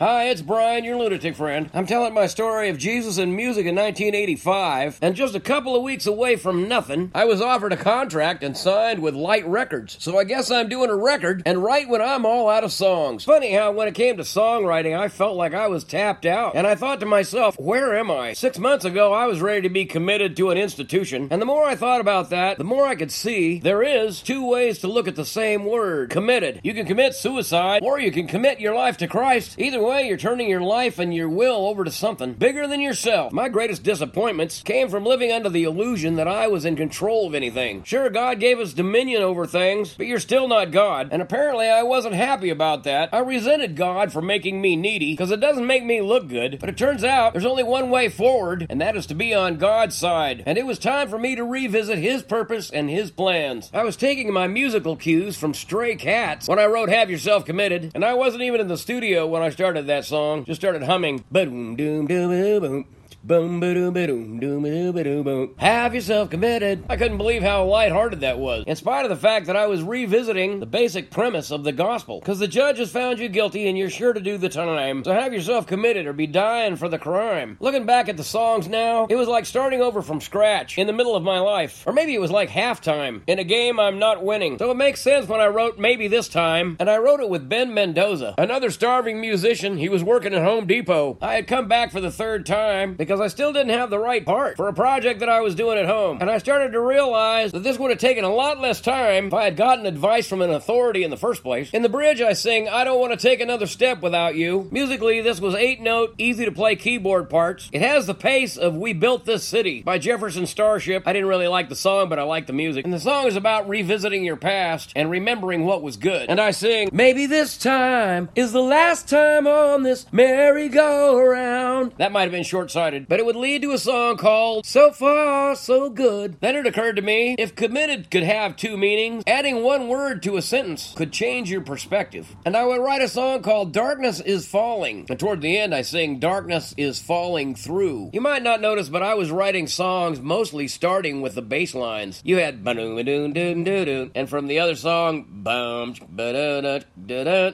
Hi, it's Brian, your lunatic friend. I'm telling my story of Jesus and music in 1985, and just a couple of weeks away from nothing, I was offered a contract and signed with Light Records. So I guess I'm doing a record, and right when I'm all out of songs. Funny how when it came to songwriting, I felt like I was tapped out, and I thought to myself, where am I? Six months ago, I was ready to be committed to an institution, and the more I thought about that, the more I could see there is two ways to look at the same word committed. You can commit suicide, or you can commit your life to Christ. Either way, you're turning your life and your will over to something bigger than yourself. My greatest disappointments came from living under the illusion that I was in control of anything. Sure, God gave us dominion over things, but you're still not God. And apparently, I wasn't happy about that. I resented God for making me needy because it doesn't make me look good. But it turns out there's only one way forward, and that is to be on God's side. And it was time for me to revisit His purpose and His plans. I was taking my musical cues from Stray Cats when I wrote Have Yourself Committed, and I wasn't even in the studio when I started that song. Just started humming. Boom, doom, doom, boom. Boom, boom, boom, boom, boom, boom. Have yourself committed. I couldn't believe how lighthearted that was, in spite of the fact that I was revisiting the basic premise of the gospel. Because the judge has found you guilty and you're sure to do the time, so have yourself committed or be dying for the crime. Looking back at the songs now, it was like starting over from scratch in the middle of my life. Or maybe it was like halftime in a game I'm not winning. So it makes sense when I wrote Maybe This Time, and I wrote it with Ben Mendoza, another starving musician. He was working at Home Depot. I had come back for the third time because I still didn't have the right part for a project that I was doing at home. And I started to realize that this would have taken a lot less time if I had gotten advice from an authority in the first place. In the bridge, I sing, I don't want to take another step without you. Musically, this was eight note, easy to play keyboard parts. It has the pace of We Built This City by Jefferson Starship. I didn't really like the song, but I like the music. And the song is about revisiting your past and remembering what was good. And I sing, Maybe this time is the last time on this merry-go-round. That might have been short sighted, but it would lead to a song called So Far, So Good. Then it occurred to me if committed could have two meanings, adding one word to a sentence could change your perspective. And I would write a song called Darkness is Falling. And toward the end, I sing Darkness is Falling Through. You might not notice, but I was writing songs mostly starting with the bass lines. You had and from the other song.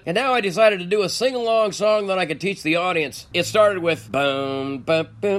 And now I decided to do a sing along song that I could teach the audience. It started with da ba da.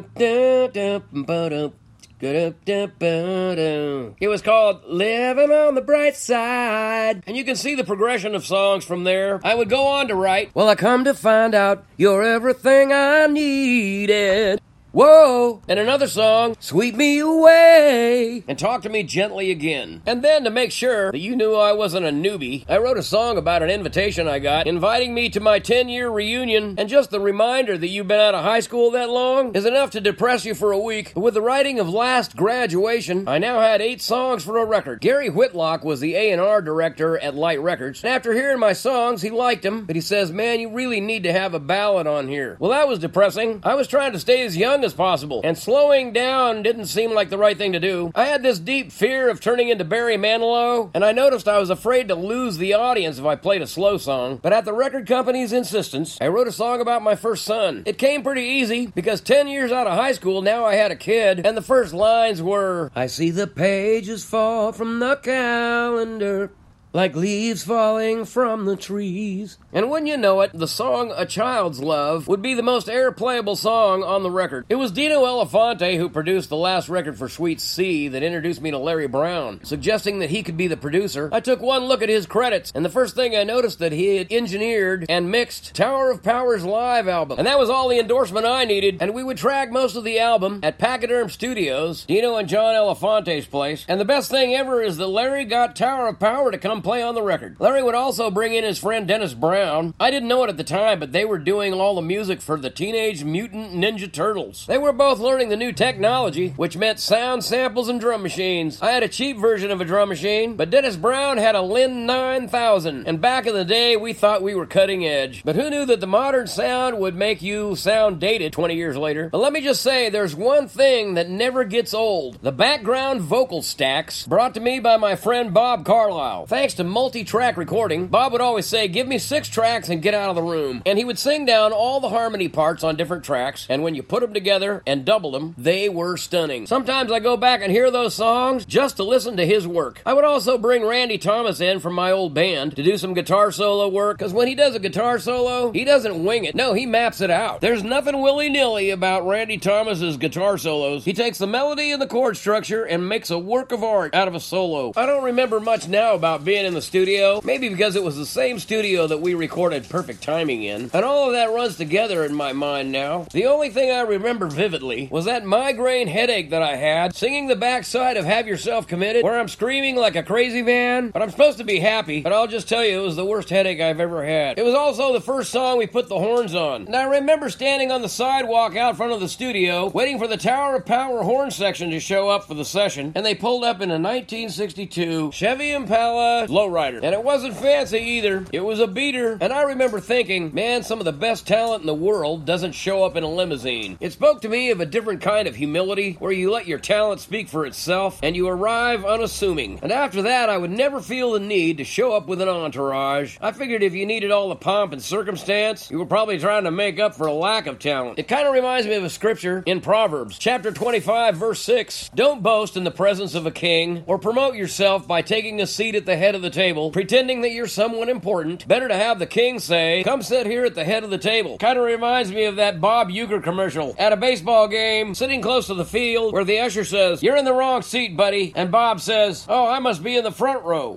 It was called Living on the Bright Side. And you can see the progression of songs from there. I would go on to write, Well, I come to find out you're everything I needed. Whoa! And another song, Sweep Me Away, and Talk to Me Gently Again. And then, to make sure that you knew I wasn't a newbie, I wrote a song about an invitation I got inviting me to my 10 year reunion. And just the reminder that you've been out of high school that long is enough to depress you for a week. But with the writing of Last Graduation, I now had eight songs for a record. Gary Whitlock was the A&R director at Light Records. And after hearing my songs, he liked them, but he says, Man, you really need to have a ballad on here. Well, that was depressing. I was trying to stay as young as possible, and slowing down didn't seem like the right thing to do. I had this deep fear of turning into Barry Manilow, and I noticed I was afraid to lose the audience if I played a slow song. But at the record company's insistence, I wrote a song about my first son. It came pretty easy because 10 years out of high school, now I had a kid, and the first lines were I see the pages fall from the calendar like leaves falling from the trees. And when you know it, the song A Child's Love would be the most airplayable song on the record. It was Dino Elefante who produced the last record for Sweet C that introduced me to Larry Brown, suggesting that he could be the producer. I took one look at his credits, and the first thing I noticed that he had engineered and mixed Tower of Power's live album. And that was all the endorsement I needed, and we would track most of the album at Pakaderm Studios, Dino and John Elefante's place. And the best thing ever is that Larry got Tower of Power to come play on the record. Larry would also bring in his friend Dennis Brown. I didn't know it at the time, but they were doing all the music for the Teenage Mutant Ninja Turtles. They were both learning the new technology, which meant sound samples and drum machines. I had a cheap version of a drum machine, but Dennis Brown had a Linn 9000, and back in the day we thought we were cutting edge. But who knew that the modern sound would make you sound dated 20 years later? But let me just say, there's one thing that never gets old. The background vocal stacks brought to me by my friend Bob Carlisle. Thanks thanks to multi track recording, Bob would always say, Give me six tracks and get out of the room. And he would sing down all the harmony parts on different tracks, and when you put them together and double them, they were stunning. Sometimes I go back and hear those songs just to listen to his work. I would also bring Randy Thomas in from my old band to do some guitar solo work, because when he does a guitar solo, he doesn't wing it. No, he maps it out. There's nothing willy nilly about Randy Thomas's guitar solos. He takes the melody and the chord structure and makes a work of art out of a solo. I don't remember much now about being in the studio, maybe because it was the same studio that we recorded Perfect Timing in, and all of that runs together in my mind now. The only thing I remember vividly was that migraine headache that I had singing the backside of Have Yourself Committed, where I'm screaming like a crazy man, but I'm supposed to be happy, but I'll just tell you it was the worst headache I've ever had. It was also the first song we put the horns on, and I remember standing on the sidewalk out front of the studio waiting for the Tower of Power horn section to show up for the session, and they pulled up in a 1962 Chevy Impala lowrider. And it wasn't fancy either. It was a beater. And I remember thinking, man, some of the best talent in the world doesn't show up in a limousine. It spoke to me of a different kind of humility where you let your talent speak for itself and you arrive unassuming. And after that, I would never feel the need to show up with an entourage. I figured if you needed all the pomp and circumstance, you were probably trying to make up for a lack of talent. It kind of reminds me of a scripture in Proverbs, chapter 25, verse 6. Don't boast in the presence of a king or promote yourself by taking a seat at the head of the table, pretending that you're someone important. Better to have the king say, Come sit here at the head of the table. Kind of reminds me of that Bob Uecker commercial at a baseball game, sitting close to the field, where the usher says, You're in the wrong seat, buddy. And Bob says, Oh, I must be in the front row.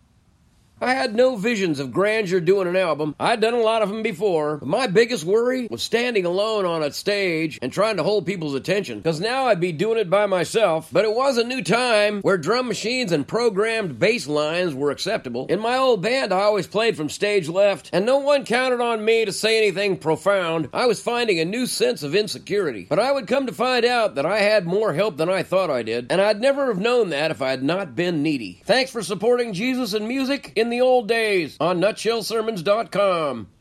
I had no visions of grandeur doing an album. I'd done a lot of them before, but my biggest worry was standing alone on a stage and trying to hold people's attention, because now I'd be doing it by myself. But it was a new time where drum machines and programmed bass lines were acceptable. In my old band, I always played from stage left, and no one counted on me to say anything profound. I was finding a new sense of insecurity. But I would come to find out that I had more help than I thought I did, and I'd never have known that if I had not been needy. Thanks for supporting Jesus and music in the old days on nutshellsermons.com.